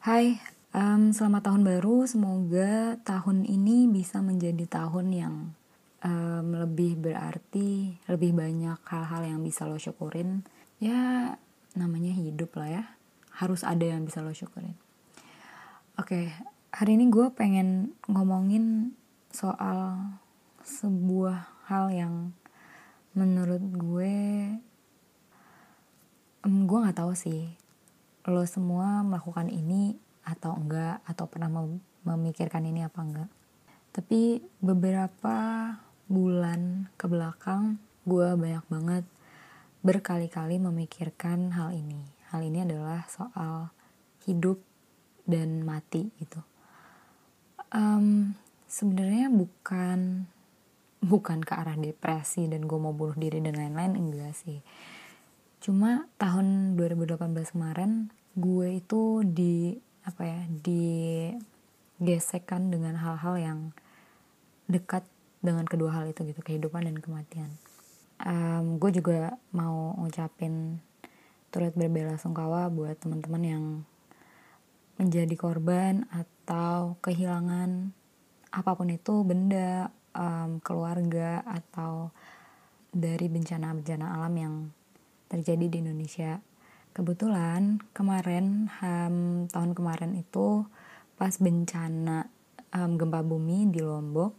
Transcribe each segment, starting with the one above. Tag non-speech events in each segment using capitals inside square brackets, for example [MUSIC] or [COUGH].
Hai, um, selamat tahun baru. Semoga tahun ini bisa menjadi tahun yang um, lebih berarti, lebih banyak hal-hal yang bisa lo syukurin. Ya, namanya hidup lah ya. Harus ada yang bisa lo syukurin. Oke, hari ini gue pengen ngomongin soal sebuah hal yang menurut gue, um, gue nggak tahu sih lo semua melakukan ini atau enggak? Atau pernah memikirkan ini apa enggak? Tapi beberapa bulan ke belakang gue banyak banget berkali-kali memikirkan hal ini. Hal ini adalah soal hidup dan mati gitu. Um, sebenarnya bukan bukan ke arah depresi dan gue mau bunuh diri dan lain-lain enggak sih. Cuma tahun 2018 kemarin gue itu di apa ya digesekkan dengan hal-hal yang dekat dengan kedua hal itu gitu kehidupan dan kematian um, gue juga mau ngucapin turut berbela sungkawa buat teman-teman yang menjadi korban atau kehilangan apa pun itu benda um, keluarga atau dari bencana-bencana alam yang terjadi di Indonesia. Kebetulan kemarin um, tahun kemarin itu pas bencana um, gempa bumi di Lombok,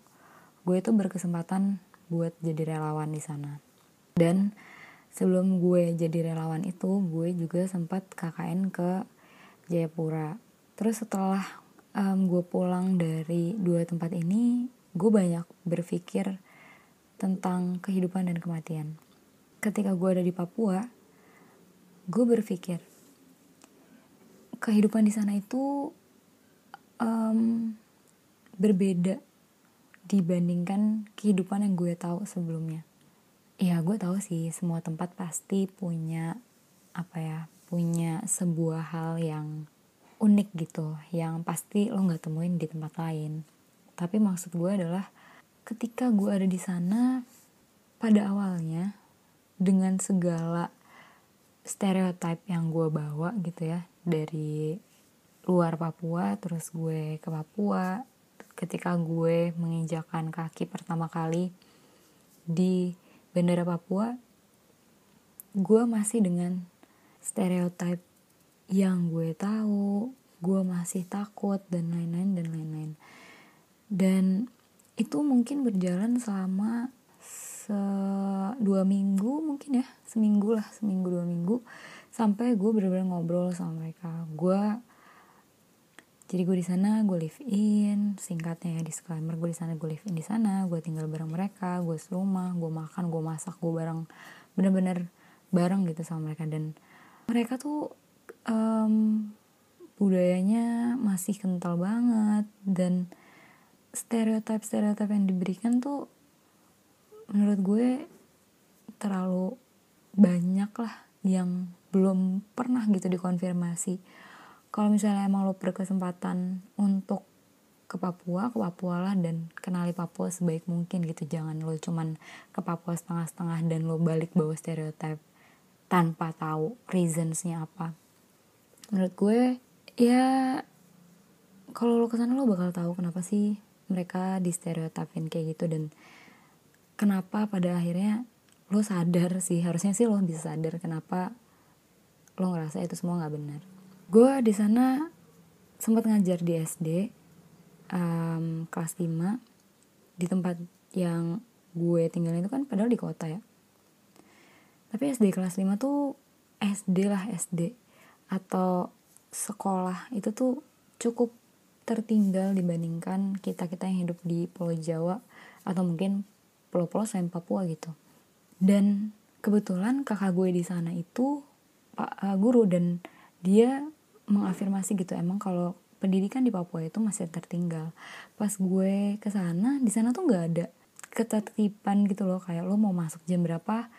gue itu berkesempatan buat jadi relawan di sana. Dan sebelum gue jadi relawan itu, gue juga sempat KKN ke Jayapura. Terus setelah um, gue pulang dari dua tempat ini, gue banyak berpikir tentang kehidupan dan kematian ketika gue ada di Papua gue berpikir kehidupan di sana itu um, berbeda dibandingkan kehidupan yang gue tahu sebelumnya. Ya gue tahu sih semua tempat pasti punya apa ya punya sebuah hal yang unik gitu yang pasti lo nggak temuin di tempat lain. Tapi maksud gue adalah ketika gue ada di sana pada awalnya dengan segala stereotip yang gue bawa gitu ya dari luar Papua terus gue ke Papua ketika gue menginjakan kaki pertama kali di bandara Papua gue masih dengan stereotip yang gue tahu gue masih takut dan lain-lain dan lain-lain. Dan itu mungkin berjalan selama se dua minggu mungkin ya seminggu lah seminggu dua minggu sampai gue bener-bener ngobrol sama mereka. Gue jadi gue di sana gue live in singkatnya ya disclaimer gue di sana gue live in di sana gue tinggal bareng mereka gue serumah gue makan gue masak gue bareng bener-bener bareng gitu sama mereka. Dan mereka tuh um, budayanya masih kental banget dan stereotip stereotip yang diberikan tuh menurut gue terlalu banyak lah yang belum pernah gitu dikonfirmasi. Kalau misalnya emang lo berkesempatan untuk ke Papua ke Papua lah dan kenali Papua sebaik mungkin gitu. Jangan lo cuman ke Papua setengah-setengah dan lo balik bawa stereotip tanpa tahu reasonsnya apa. Menurut gue ya kalau lo ke sana lo bakal tahu kenapa sih mereka di stereotipin kayak gitu dan kenapa pada akhirnya lo sadar sih? Harusnya sih lo bisa sadar kenapa lo ngerasa itu semua nggak benar. Gue di sana sempat ngajar di SD um, kelas 5 di tempat yang gue tinggal itu kan padahal di kota ya. Tapi SD kelas 5 tuh SD lah SD atau sekolah itu tuh cukup tertinggal dibandingkan kita-kita yang hidup di Pulau Jawa atau mungkin pulau-pulau selain Papua gitu. Dan kebetulan kakak gue di sana itu pak uh, guru dan dia mengafirmasi gitu emang kalau pendidikan di Papua itu masih tertinggal. Pas gue ke sana di sana tuh nggak ada ketertiban gitu loh kayak lo mau masuk jam berapa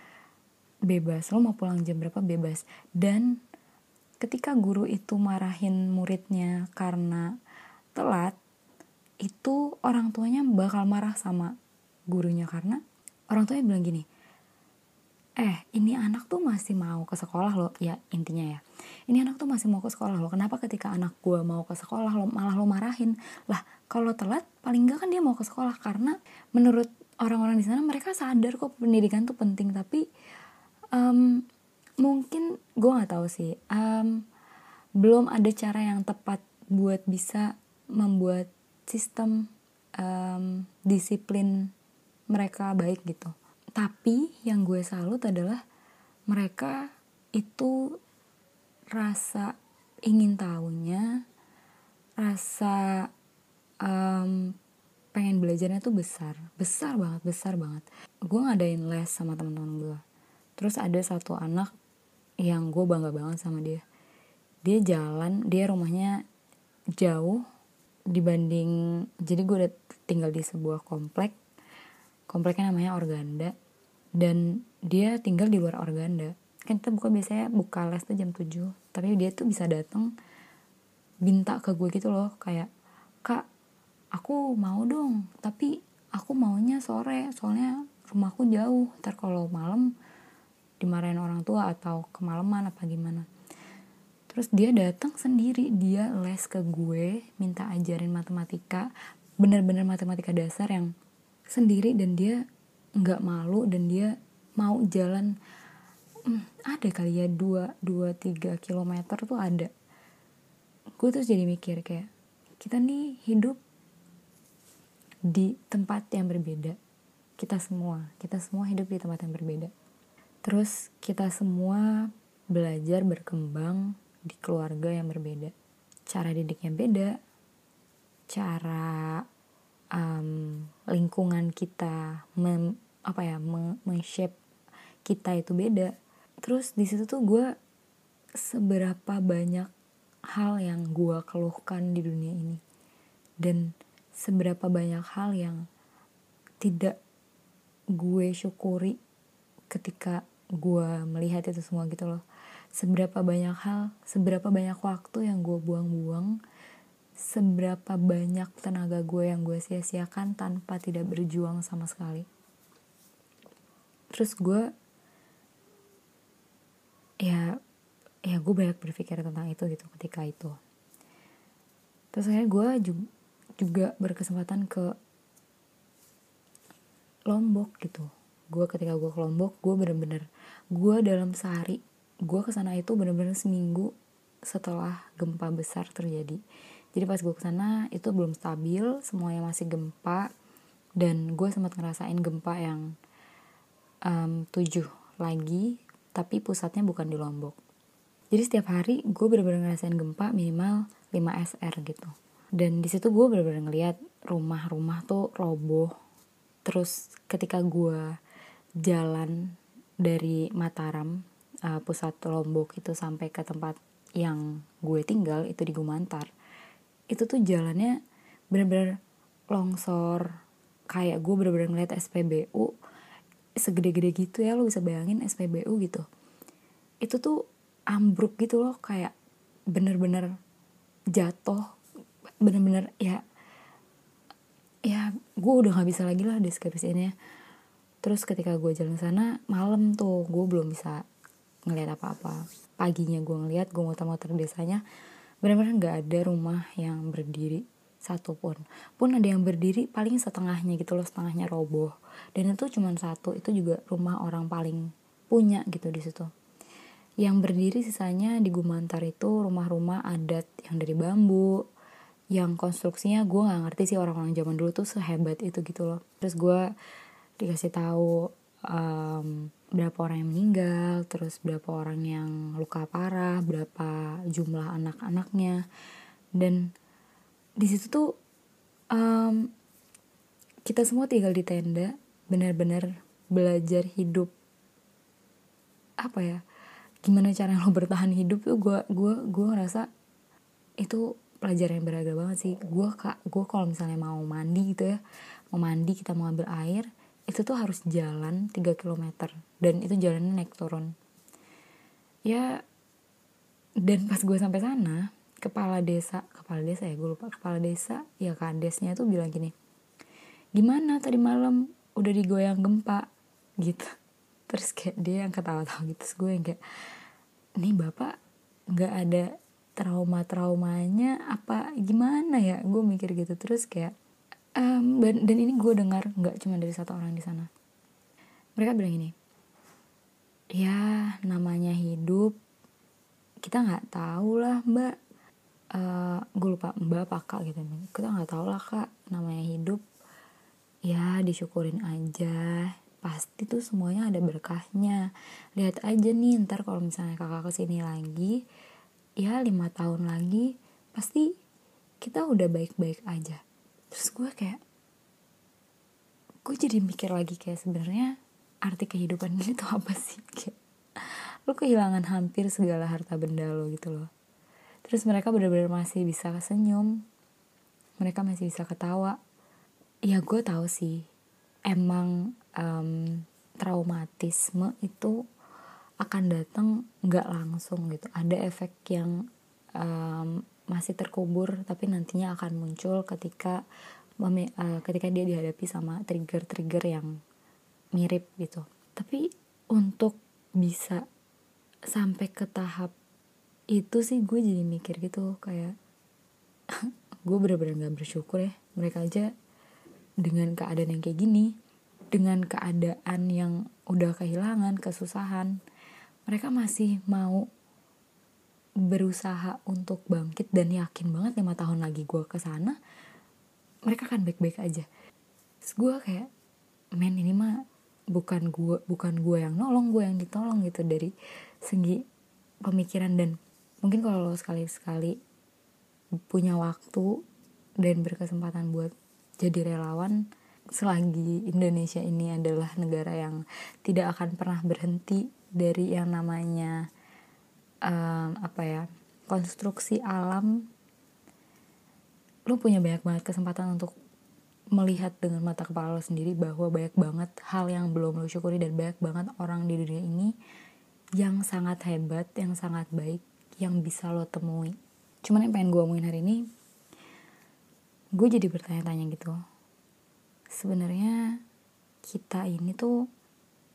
bebas lo mau pulang jam berapa bebas. Dan ketika guru itu marahin muridnya karena telat itu orang tuanya bakal marah sama gurunya karena orang tuanya bilang gini eh ini anak tuh masih mau ke sekolah loh. Ya intinya ya ini anak tuh masih mau ke sekolah loh. Kenapa ketika anak gue mau ke sekolah lo malah lo marahin? Lah kalau telat paling enggak kan dia mau ke sekolah karena menurut orang-orang di sana mereka sadar kok pendidikan tuh penting. Tapi um, mungkin gue nggak tahu sih um, belum ada cara yang tepat buat bisa membuat sistem um, disiplin mereka baik gitu tapi yang gue salut adalah mereka itu rasa ingin tahunya, rasa um, pengen belajarnya tuh besar, besar banget, besar banget. Gue ngadain les sama teman-teman gue. Terus ada satu anak yang gue bangga banget sama dia. Dia jalan, dia rumahnya jauh dibanding, jadi gue udah tinggal di sebuah komplek kompleknya namanya Organda. Dan dia tinggal di luar Organda. Kan kita buka biasanya buka les tuh jam 7 tapi dia tuh bisa datang minta ke gue gitu loh. Kayak kak aku mau dong. Tapi aku maunya sore. Soalnya rumahku jauh. Ntar kalau malam dimarahin orang tua atau kemalaman apa gimana. Terus dia datang sendiri. Dia les ke gue minta ajarin matematika. Bener-bener matematika dasar yang sendiri dan dia nggak malu dan dia mau jalan hmm, ada kali ya dua dua tiga kilometer tuh ada. Gue terus jadi mikir kayak kita nih hidup di tempat yang berbeda. Kita semua kita semua hidup di tempat yang berbeda. Terus kita semua belajar berkembang di keluarga yang berbeda. Cara didiknya beda cara um, lingkungan kita mem, apa ya men-shape kita itu beda. Terus di situ tuh gue seberapa banyak hal yang gue keluhkan di dunia ini. Dan seberapa banyak hal yang tidak gue syukuri ketika gue melihat itu semua gitu loh. Seberapa banyak hal seberapa banyak waktu yang gue buang-buang seberapa banyak tenaga gue yang gue sia-siakan tanpa tidak berjuang sama sekali. Terus gue ya ya gue banyak berpikir tentang itu gitu ketika itu. Terus akhirnya gue juga, juga berkesempatan ke Lombok gitu. Gue ketika gue ke Lombok, gue bener-bener gue dalam sehari gue ke sana itu bener-bener seminggu setelah gempa besar terjadi jadi pas gue ke sana itu belum stabil semuanya masih gempa. Dan gue sempat ngerasain gempa yang um, tujuh lagi tapi pusatnya bukan di Lombok. Jadi setiap hari gue bener-bener ngerasain gempa minimal 5 SR gitu. Dan di situ gue bener-bener ngeliat rumah-rumah tuh roboh. Terus ketika gue jalan dari Mataram uh, pusat Lombok itu sampai ke tempat yang gue tinggal itu di Gumantar itu tuh jalannya bener-bener longsor. Kayak gue bener-bener ngeliat SPBU segede-gede gitu ya lo bisa bayangin SPBU gitu. Itu tuh ambruk gitu loh kayak bener-bener jatuh bener-bener ya ya gue udah nggak bisa lagi lah deskripsinya terus ketika gue jalan sana malam tuh gue belum bisa ngeliat apa-apa. Paginya gue ngeliat gue muter-muter desanya benar-benar nggak ada rumah yang berdiri satupun. Pun ada yang berdiri paling setengahnya gitu loh setengahnya roboh. Dan itu cuma satu itu juga rumah orang paling punya gitu di situ. Yang berdiri sisanya di Gumantar itu rumah-rumah adat yang dari bambu yang konstruksinya gue nggak ngerti sih orang-orang zaman dulu tuh sehebat itu gitu loh. Terus gue dikasih tahu um, berapa orang yang meninggal, terus berapa orang yang luka parah, berapa jumlah anak-anaknya, dan di situ tuh um, kita semua tinggal di tenda, benar-benar belajar hidup apa ya, gimana cara lo bertahan hidup tuh gue gue gue ngerasa itu pelajaran yang berharga banget sih. Gue kak gue kalau misalnya mau mandi gitu ya mau mandi kita mau ambil air itu tuh harus jalan 3 km dan itu jalannya naik turun. Ya dan pas gue sampai sana kepala desa kepala desa ya gue lupa kepala desa ya kadesnya tuh bilang gini gimana tadi malam? Udah digoyang gempa gitu. [LAUGHS] Terus kayak dia yang ketawa-tawa gitu terus gue yang kayak nih bapak nggak ada trauma-traumanya apa gimana ya? Gue mikir gitu terus kayak um, dan, ini gue dengar nggak cuma dari satu orang di sana. Mereka bilang ini ya namanya hidup kita nggak tahu lah mbak. Uh, gue lupa mbak apa kak? Gitu. Kita nggak tahu lah kak namanya hidup. Ya disyukurin aja. Pasti tuh semuanya ada berkahnya. Lihat aja nih ntar kalau misalnya kakak ke sini lagi ya lima tahun lagi pasti kita udah baik-baik aja terus gue kayak gue jadi mikir lagi kayak sebenarnya arti kehidupan [LAUGHS] ini tuh apa sih? Kayak lu kehilangan hampir segala harta benda lo gitu loh. Terus mereka benar-benar masih bisa senyum. Mereka masih bisa ketawa. Ya gue tahu sih emang um, traumatisme itu akan datang nggak langsung gitu. Ada efek yang um, masih terkubur tapi nantinya akan muncul ketika uh, ketika dia dihadapi sama trigger-trigger yang mirip gitu. Tapi untuk bisa sampai ke tahap itu sih gue jadi mikir gitu kayak [LAUGHS] gue bener-bener gak bersyukur ya mereka aja dengan keadaan yang kayak gini dengan keadaan yang udah kehilangan, kesusahan, mereka masih mau berusaha untuk bangkit dan yakin banget lima tahun lagi gue ke sana mereka akan baik-baik aja. Terus gue kayak, men ini mah bukan gue bukan gue yang nolong gue yang ditolong gitu dari segi pemikiran dan mungkin kalau lo sekali-sekali punya waktu dan berkesempatan buat jadi relawan selagi Indonesia ini adalah negara yang tidak akan pernah berhenti dari yang namanya um, apa ya konstruksi alam lu punya banyak banget kesempatan untuk melihat dengan mata kepala lo sendiri bahwa banyak banget hal yang belum lo syukuri dan banyak banget orang di dunia ini yang sangat hebat, yang sangat baik, yang bisa lo temui. Cuman yang pengen gue omongin hari ini, gue jadi bertanya-tanya gitu sebenarnya kita ini tuh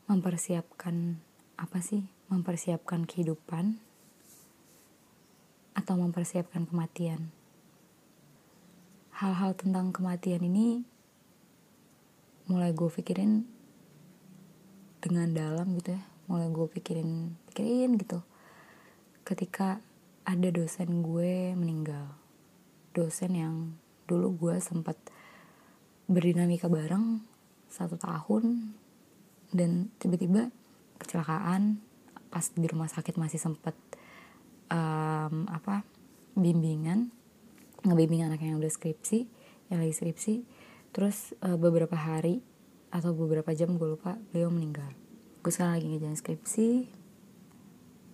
mempersiapkan apa sih? Mempersiapkan kehidupan atau mempersiapkan kematian. Hal-hal tentang kematian ini mulai gue pikirin dengan dalam gitu ya. Mulai gue pikirin, pikirin gitu. Ketika ada dosen gue meninggal. Dosen yang dulu gue sempat berdinamika bareng satu tahun dan tiba-tiba kecelakaan pas di rumah sakit masih sempet um, apa bimbingan ngebimbing anak yang udah skripsi yang lagi skripsi. Terus uh, beberapa hari atau beberapa jam gue lupa beliau meninggal. Gue sekarang lagi ngejalan skripsi.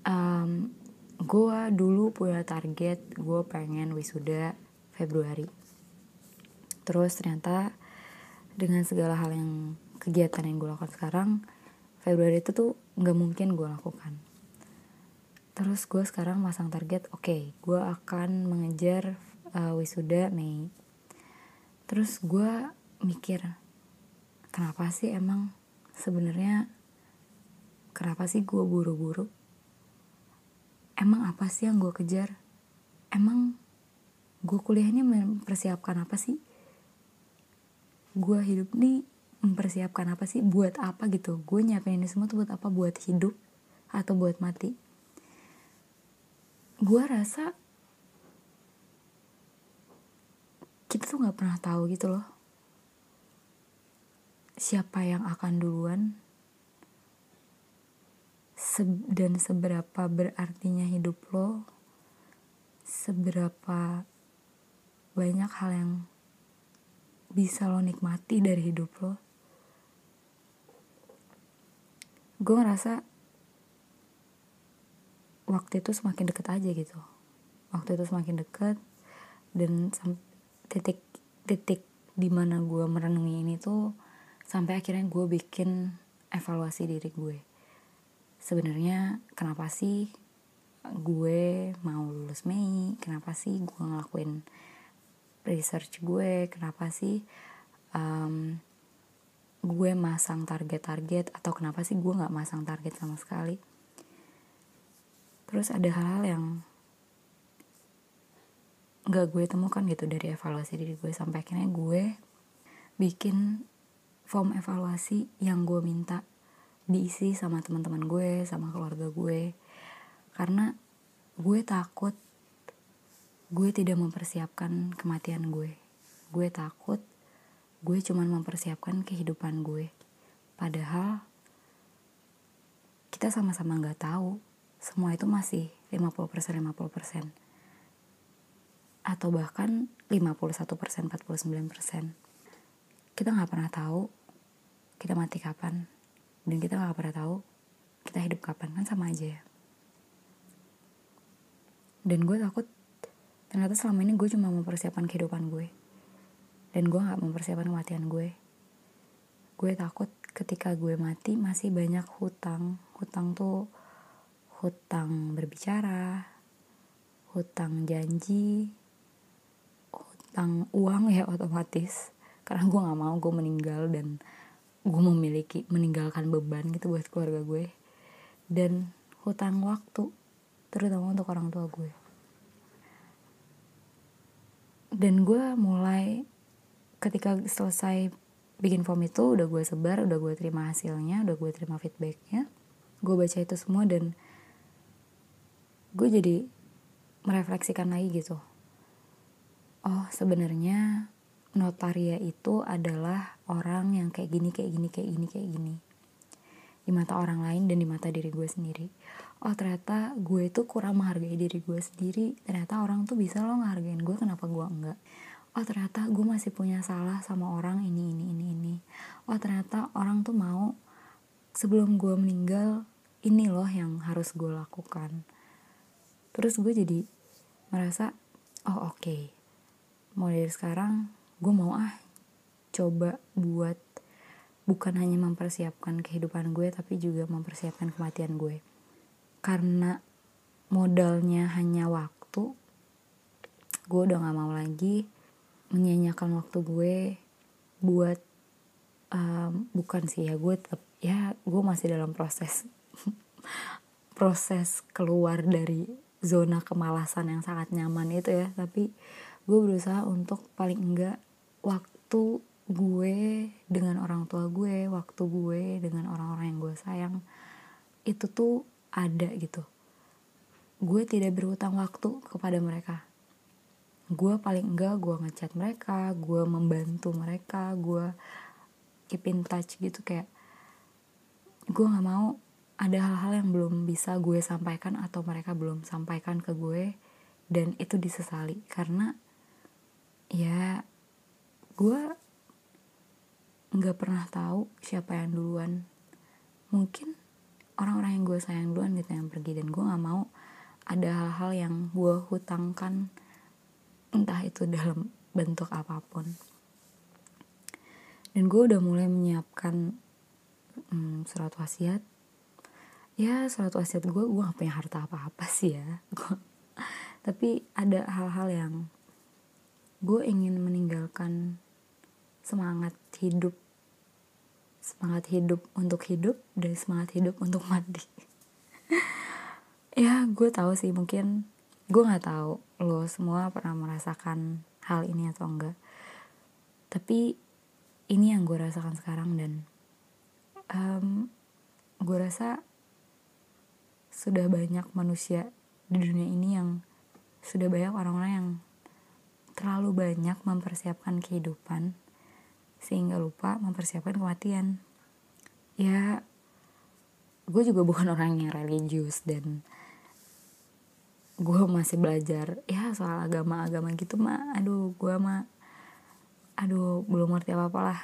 Um, gue dulu punya target gue pengen wisuda Februari. Terus ternyata dengan segala hal yang kegiatan yang gue lakukan sekarang Februari itu tuh nggak mungkin gue lakukan terus gue sekarang masang target oke okay, gue akan mengejar uh, wisuda Mei. Terus gue mikir kenapa sih emang sebenarnya kenapa sih gue buru-buru? Emang apa sih yang gue kejar? Emang gue kuliahnya mempersiapkan apa sih? Gue hidup nih mempersiapkan apa sih? Buat apa gitu? Gue nyiapin ini semua tuh buat apa? Buat hidup atau buat mati gue rasa kita tuh nggak pernah tahu gitu loh siapa yang akan duluan se dan seberapa berartinya hidup lo seberapa banyak hal yang bisa lo nikmati dari hidup lo. Gue ngerasa waktu itu semakin deket aja gitu. Waktu itu semakin deket dan titik titik di mana gue merenungi ini tuh sampai akhirnya gue bikin evaluasi diri gue. Sebenarnya kenapa sih gue mau lulus Mei? Kenapa sih gue ngelakuin research gue? Kenapa sih um, gue masang target-target? Atau kenapa sih gue nggak masang target sama sekali terus ada hal-hal yang nggak gue temukan gitu dari evaluasi diri gue. Sampai akhirnya gue bikin form evaluasi yang gue minta diisi sama teman-teman gue sama keluarga gue. Karena gue takut gue tidak mempersiapkan kematian gue. Gue takut gue cuman mempersiapkan kehidupan gue. Padahal kita sama-sama nggak tahu semua itu masih 50% 50% atau bahkan 51%, 49%. Kita nggak pernah tahu kita mati kapan dan kita nggak pernah tahu kita hidup kapan kan sama aja ya. Dan gue takut ternyata selama ini gue cuma mempersiapkan kehidupan gue dan gue nggak mempersiapkan kematian gue. Gue takut ketika gue mati masih banyak hutang. Hutang tuh hutang berbicara, hutang janji, tentang uang ya otomatis. Karena gue nggak mau gue meninggal dan gue memiliki meninggalkan beban gitu buat keluarga gue. Dan hutang waktu terutama untuk orang tua gue. Dan gue mulai ketika selesai bikin form itu udah gue sebar udah gue terima hasilnya udah gue terima feedbacknya gue baca itu semua dan gue jadi merefleksikan lagi gitu. Oh sebenarnya notaria itu adalah orang yang kayak gini kayak gini kayak gini kayak gini. Di mata orang lain dan di mata diri gue sendiri. Oh ternyata gue itu kurang menghargai diri gue sendiri. Ternyata orang tuh bisa lo ngehargain gue kenapa gue enggak? Oh ternyata gue masih punya salah sama orang ini ini ini ini. Oh ternyata orang tuh mau sebelum gue meninggal ini loh yang harus gue lakukan terus gue jadi merasa oh oke. Okay mulai dari sekarang gue mau ah coba buat bukan hanya mempersiapkan kehidupan gue tapi juga mempersiapkan kematian gue. Karena modalnya hanya waktu gue udah gak mau lagi menyanyikan waktu gue buat um, bukan sih ya gue tetap ya gue masih dalam proses [LAUGHS] proses keluar dari zona kemalasan yang sangat nyaman itu ya. Tapi gue berusaha untuk paling enggak waktu gue dengan orang tua gue waktu gue dengan orang-orang yang gue sayang itu tuh ada gitu. Gue tidak berhutang waktu kepada mereka. Gue paling enggak gue ngechat mereka gue membantu mereka gue keep in touch gitu kayak gue nggak mau ada hal-hal yang belum bisa gue sampaikan atau mereka belum sampaikan ke gue dan itu disesali. Karena ya gue nggak pernah tahu siapa yang duluan. Mungkin orang-orang yang gue sayang duluan gitu yang pergi dan gue nggak mau ada hal-hal yang gue hutangkan entah itu dalam bentuk apa pun. Dan gue udah mulai menyiapkan hmm, surat wasiat ya surat wasiat gue gue gak punya harta apa-apa sih ya. Gue tapi ada hal-hal yang gue ingin meninggalkan semangat hidup semangat hidup untuk hidup dan semangat hidup untuk mati. [LAUGHS] Ya gue tahu sih mungkin gue nggak tahu lo semua pernah merasakan hal ini atau enggak. Tapi ini yang gue rasakan sekarang dan um, gue rasa sudah banyak manusia di dunia ini yang sudah banyak orang-orang yang terlalu banyak mempersiapkan kehidupan sehingga lupa mempersiapkan kematian. Ya, gue juga bukan [LAUGHS] orang yang religius dan gue masih belajar ya soal agama-agama gitu mah aduh gue mah aduh belum ngerti apa-apa lah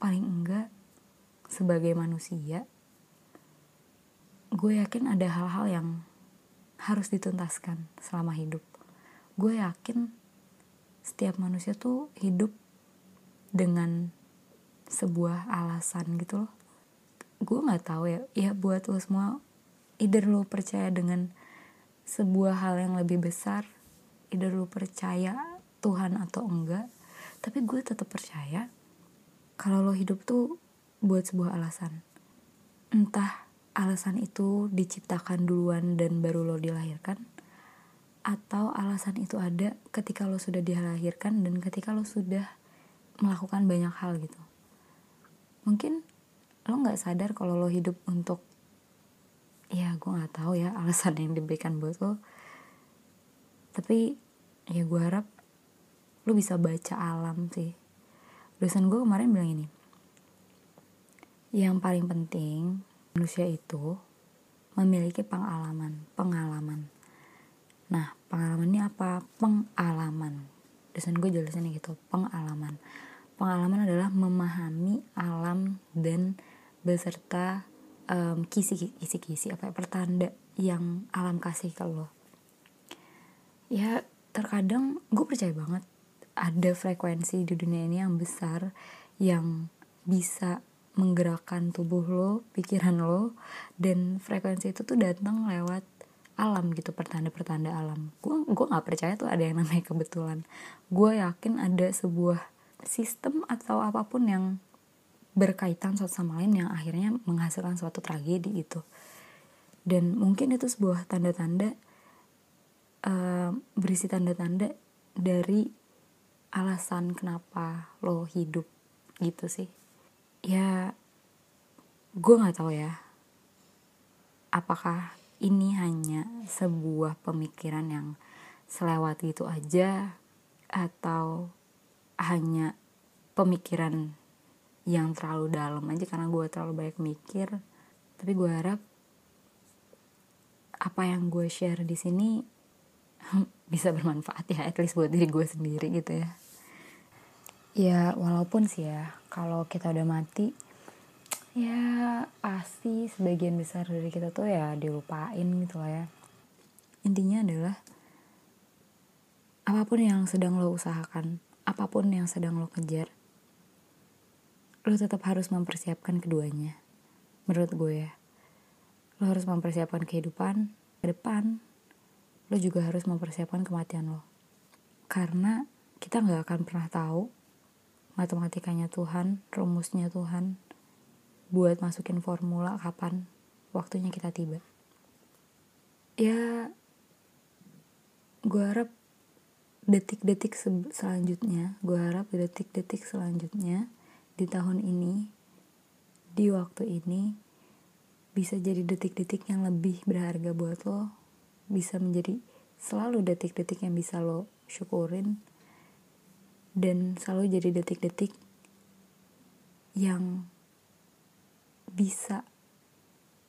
paling enggak sebagai manusia gue yakin ada hal-hal yang harus dituntaskan selama hidup. Gue yakin setiap manusia tuh hidup dengan sebuah alasan gitu loh. Gue nggak tahu ya. Ya buat lo semua either lo percaya dengan sebuah hal yang lebih besar either lo percaya Tuhan atau enggak tapi gue tetap percaya kalau lo hidup tuh buat sebuah alasan. Entah alasan itu diciptakan duluan dan baru lo dilahirkan? Atau alasan itu ada ketika lo sudah dilahirkan dan ketika lo sudah melakukan banyak hal gitu? Mungkin lo nggak sadar kalau lo hidup untuk ya gue nggak tahu ya alasan yang diberikan buat lo. Tapi ya gue harap lo bisa baca alam sih. Dosen gue kemarin bilang ini yang paling penting manusia itu memiliki pengalaman pengalaman. Nah pengalaman ini apa? Pengalaman. Dosen gue jelasin gitu pengalaman. Pengalaman adalah memahami alam dan beserta um, kisi kisi kisi apa ya, pertanda yang alam kasih ke lo. Ya terkadang gue percaya banget ada frekuensi di dunia ini yang besar yang bisa menggerakkan tubuh lo, pikiran lo, dan frekuensi itu tuh datang lewat alam gitu pertanda-pertanda alam. Gue gue nggak percaya tuh ada yang namanya kebetulan. Gue yakin ada sebuah sistem atau apa pun yang berkaitan satu sama lain yang akhirnya menghasilkan suatu tragedi itu dan mungkin itu sebuah tanda-tanda uh, berisi tanda-tanda dari alasan kenapa lo hidup gitu sih ya gue nggak tahu ya. Apakah ini hanya sebuah pemikiran yang selewat gitu aja atau hanya pemikiran yang terlalu dalam aja karena gue terlalu banyak mikir? Tapi gue harap apa yang gue share di sini [LAUGHS] bisa bermanfaat ya at least buat diri gue sendiri gitu ya ya walaupun sih ya kalau kita udah mati [TSK] ya pasti sebagian besar dari kita tuh ya dilupain gitu lah ya intinya adalah apa pun yang sedang lo usahakan apa pun yang sedang lo kejar lo tetap harus mempersiapkan keduanya. Menurut gue ya. Lo harus mempersiapkan kehidupan ke depan. Lo juga harus mempersiapkan kematian lo. Karena kita gak akan pernah tahu matematikanya Tuhan, rumusnya Tuhan, buat masukin formula kapan waktunya kita tiba. Ya, gue harap detik-detik selanjutnya, gue harap detik-detik selanjutnya di tahun ini, di waktu ini, bisa jadi detik-detik yang lebih berharga buat lo, bisa menjadi selalu detik-detik yang bisa lo syukurin, dan selalu jadi detik-detik yang bisa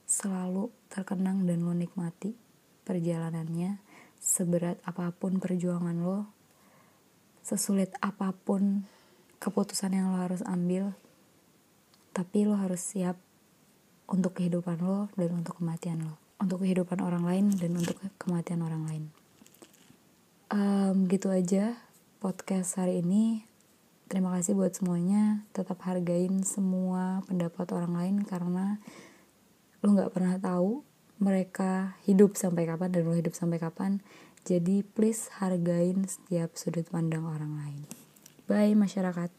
selalu terkenang dan lo nikmati perjalanannya seberat apa pun perjuangan lo sesulit apa pun keputusan yang lo harus ambil tapi lo harus siap untuk kehidupan lo dan untuk kematian lo untuk kehidupan orang lain dan untuk kematian orang lain. Um, gitu aja podcast hari ini terima kasih buat semuanya. Tetap hargain semua pendapat orang lain karena lo nggak pernah tahu mereka hidup sampai kapan dan lo hidup sampai kapan. Jadi please hargain setiap sudut pandang orang lain. Bye masyarakat.